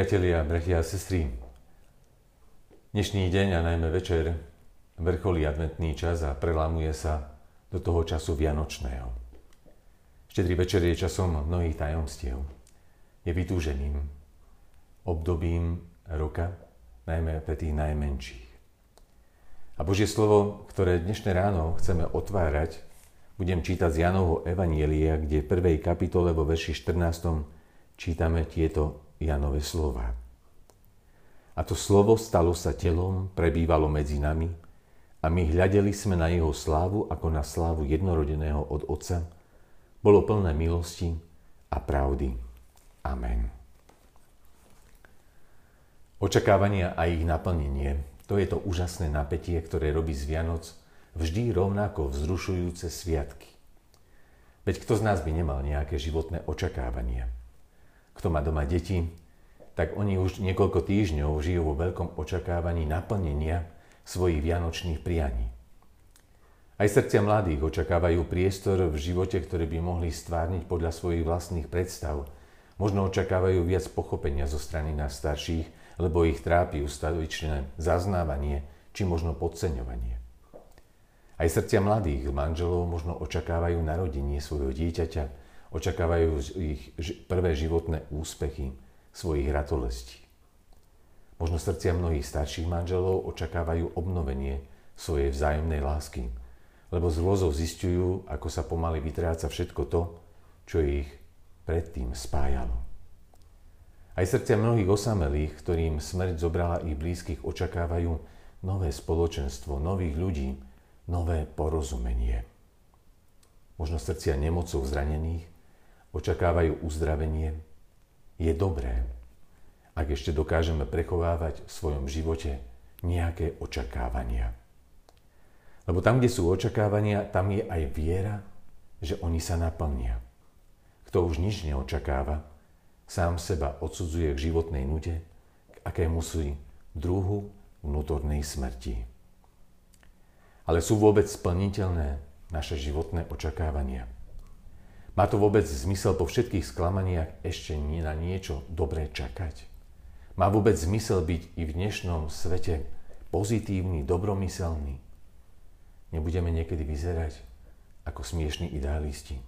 Priatelia, bratia a sestry, dnešný deň a najmä večer vrcholí adventný čas a prelámuje sa do toho času vianočného. Štedrý večer je časom mnohých tajomstiev. Je vytúženým obdobím roka, najmä pre tých najmenších. A Božie slovo, ktoré dnešné ráno chceme otvárať, budem čítať z Janovho Evanielia, kde v prvej kapitole vo verši 14 čítame tieto Janové slova. A to slovo stalo sa telom, prebývalo medzi nami a my hľadeli sme na jeho slávu ako na slávu jednorodeného od Otca. Bolo plné milosti a pravdy. Amen. Očakávania a ich naplnenie, to je to úžasné napätie, ktoré robí z Vianoc vždy rovnako vzrušujúce sviatky. Veď kto z nás by nemal nejaké životné očakávania? Kto má doma deti, tak oni už niekoľko týždňov žijú vo veľkom očakávaní naplnenia svojich vianočných prianí. Aj srdcia mladých očakávajú priestor v živote, ktorý by mohli stvárniť podľa svojich vlastných predstav. Možno očakávajú viac pochopenia zo strany nás starších, lebo ich trápi ustavičné zaznávanie či možno podceňovanie. Aj srdcia mladých manželov možno očakávajú narodenie svojho dieťaťa, očakávajú ich prvé životné úspechy svojich ratolestí. Možno srdcia mnohých starších manželov očakávajú obnovenie svojej vzájomnej lásky, lebo z vozov zistujú, ako sa pomaly vytráca všetko to, čo ich predtým spájalo. Aj srdcia mnohých osamelých, ktorým smrť zobrala ich blízkych, očakávajú nové spoločenstvo, nových ľudí, nové porozumenie. Možno srdcia nemocov zranených očakávajú uzdravenie, je dobré, ak ešte dokážeme prechovávať v svojom živote nejaké očakávania. Lebo tam, kde sú očakávania, tam je aj viera, že oni sa naplnia. Kto už nič neočakáva, sám seba odsudzuje k životnej nude, k akému sú druhu vnútornej smrti. Ale sú vôbec splniteľné naše životné očakávania? Má to vôbec zmysel po všetkých sklamaniach ešte nie na niečo dobré čakať? Má vôbec zmysel byť i v dnešnom svete pozitívny, dobromyselný? Nebudeme niekedy vyzerať ako smiešní idealisti?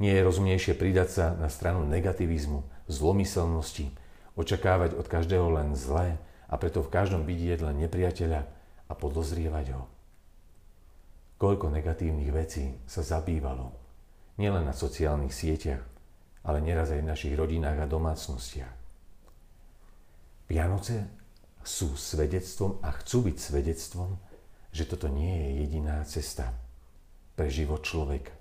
Nie je rozumnejšie pridať sa na stranu negativizmu, zlomyselnosti, očakávať od každého len zlé a preto v každom vidieť len nepriateľa a podozrievať ho. Koľko negatívnych vecí sa zabývalo nielen na sociálnych sieťach, ale neraz aj v našich rodinách a domácnostiach. Vianoce sú svedectvom a chcú byť svedectvom, že toto nie je jediná cesta pre život človeka.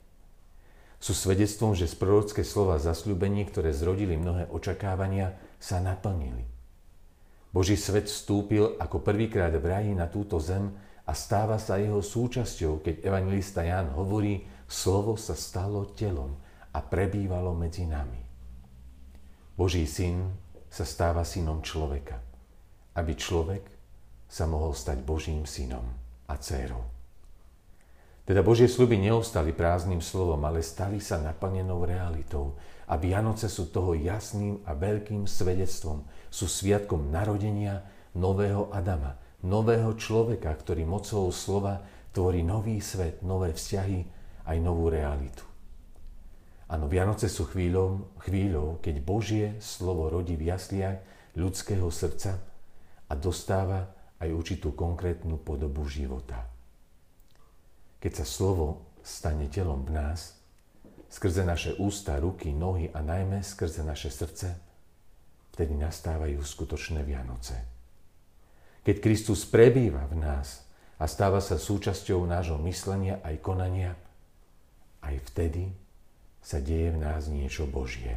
Sú svedectvom, že z prorocké slova zasľúbení, ktoré zrodili mnohé očakávania, sa naplnili. Boží svet vstúpil ako prvýkrát v raji na túto zem a stáva sa jeho súčasťou, keď evangelista Ján hovorí, slovo sa stalo telom a prebývalo medzi nami. Boží syn sa stáva synom človeka, aby človek sa mohol stať Božím synom a dcérou. Teda Božie sluby neostali prázdnym slovom, ale stali sa naplnenou realitou. A Vianoce sú toho jasným a veľkým svedectvom. Sú sviatkom narodenia nového Adama, nového človeka, ktorý mocou slova tvorí nový svet, nové vzťahy aj novú realitu. Áno, Vianoce sú chvíľou, chvíľou, keď Božie slovo rodí v jasliach ľudského srdca a dostáva aj určitú konkrétnu podobu života. Keď sa slovo stane telom v nás, skrze naše ústa, ruky, nohy a najmä skrze naše srdce, vtedy nastávajú skutočné Vianoce. Keď Kristus prebýva v nás a stáva sa súčasťou nášho myslenia aj konania, aj vtedy sa deje v nás niečo Božie.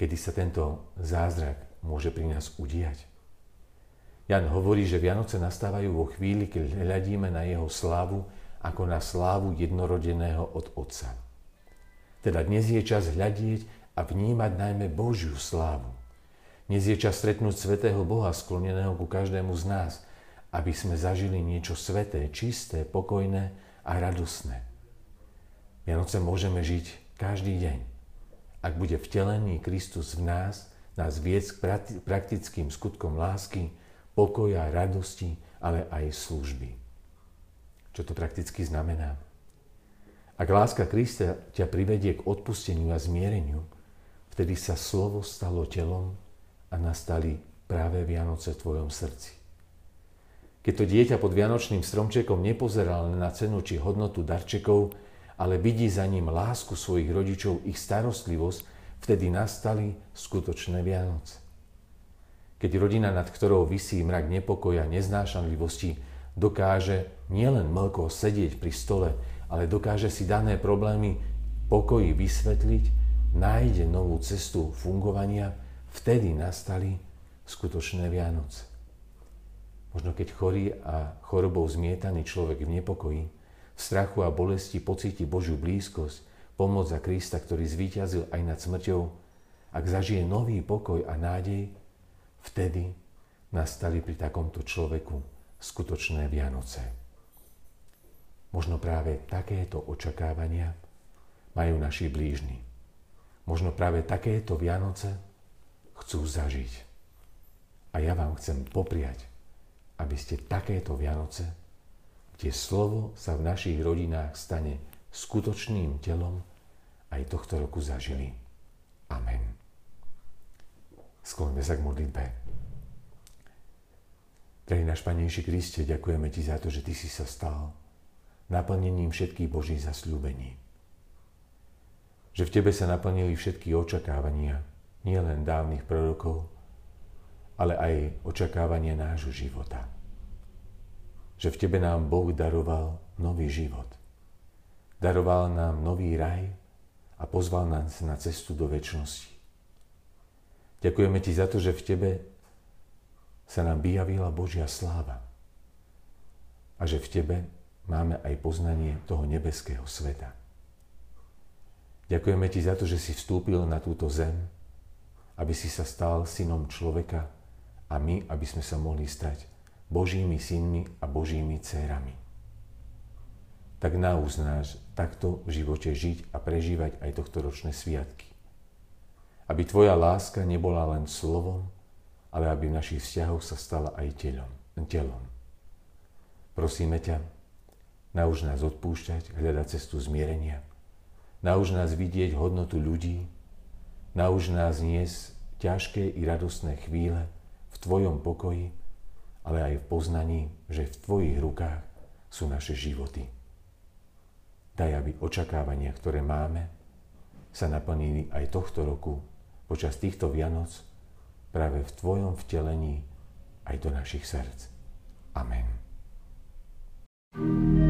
Kedy sa tento zázrak môže pri nás udiať? Jan hovorí, že Vianoce nastávajú vo chvíli, keď hľadíme na jeho slávu ako na slávu jednorodeného od Otca. Teda dnes je čas hľadieť a vnímať najmä Božiu slávu. Dnes je čas stretnúť svetého Boha skloneného ku každému z nás, aby sme zažili niečo sveté, čisté, pokojné a radosné. Vianoce môžeme žiť každý deň, ak bude vtelený Kristus v nás, nás viesť k praktickým skutkom lásky, pokoja, radosti, ale aj služby. Čo to prakticky znamená? Ak láska Krista ťa privedie k odpusteniu a zmiereniu, vtedy sa slovo stalo telom a nastali práve Vianoce v tvojom srdci. Keď to dieťa pod Vianočným stromčekom nepozeral na cenu či hodnotu darčekov, ale vidí za ním lásku svojich rodičov, ich starostlivosť, vtedy nastali skutočné Vianoce. Keď rodina, nad ktorou vysí mrak nepokoja, neznášanlivosti, dokáže nielen mlko sedieť pri stole, ale dokáže si dané problémy pokoji vysvetliť, nájde novú cestu fungovania, vtedy nastali skutočné Vianoce. Možno keď chorý a chorobou zmietaný človek v nepokoji, v strachu a bolesti pocíti Božiu blízkosť, pomoc za Krista, ktorý zvíťazil aj nad smrťou, ak zažije nový pokoj a nádej, vtedy nastali pri takomto človeku skutočné Vianoce. Možno práve takéto očakávania majú naši blížni. Možno práve takéto Vianoce chcú zažiť. A ja vám chcem popriať, aby ste takéto Vianoce, kde slovo sa v našich rodinách stane skutočným telom, aj tohto roku zažili. Amen. Skloňme sa k modlitbe. Drahý náš Panejší Kriste, ďakujeme Ti za to, že Ty si sa stal naplnením všetkých Božích zasľúbení. Že v Tebe sa naplnili všetky očakávania, nielen dávnych prorokov, ale aj očakávania nášho života. Že v Tebe nám Boh daroval nový život. Daroval nám nový raj a pozval nás na cestu do väčšnosti. Ďakujeme Ti za to, že v Tebe sa nám vyjavila Božia sláva a že v Tebe máme aj poznanie toho nebeského sveta. Ďakujeme Ti za to, že si vstúpil na túto zem, aby si sa stal synom človeka a my, aby sme sa mohli stať Božími synmi a Božími dcérami. Tak naúz nás takto v živote žiť a prežívať aj tohto ročné sviatky. Aby Tvoja láska nebola len slovom, ale aby v našich vzťahoch sa stala aj telom. telom. Prosíme ťa, Nauž nás odpúšťať, hľadať cestu zmierenia. Nauž nás vidieť hodnotu ľudí. Nauž nás niesť ťažké i radostné chvíle v Tvojom pokoji, ale aj v poznaní, že v Tvojich rukách sú naše životy. Daj, aby očakávania, ktoré máme, sa naplnili aj tohto roku počas týchto Vianoc práve v Tvojom vtelení aj do našich srdc. Amen. thank you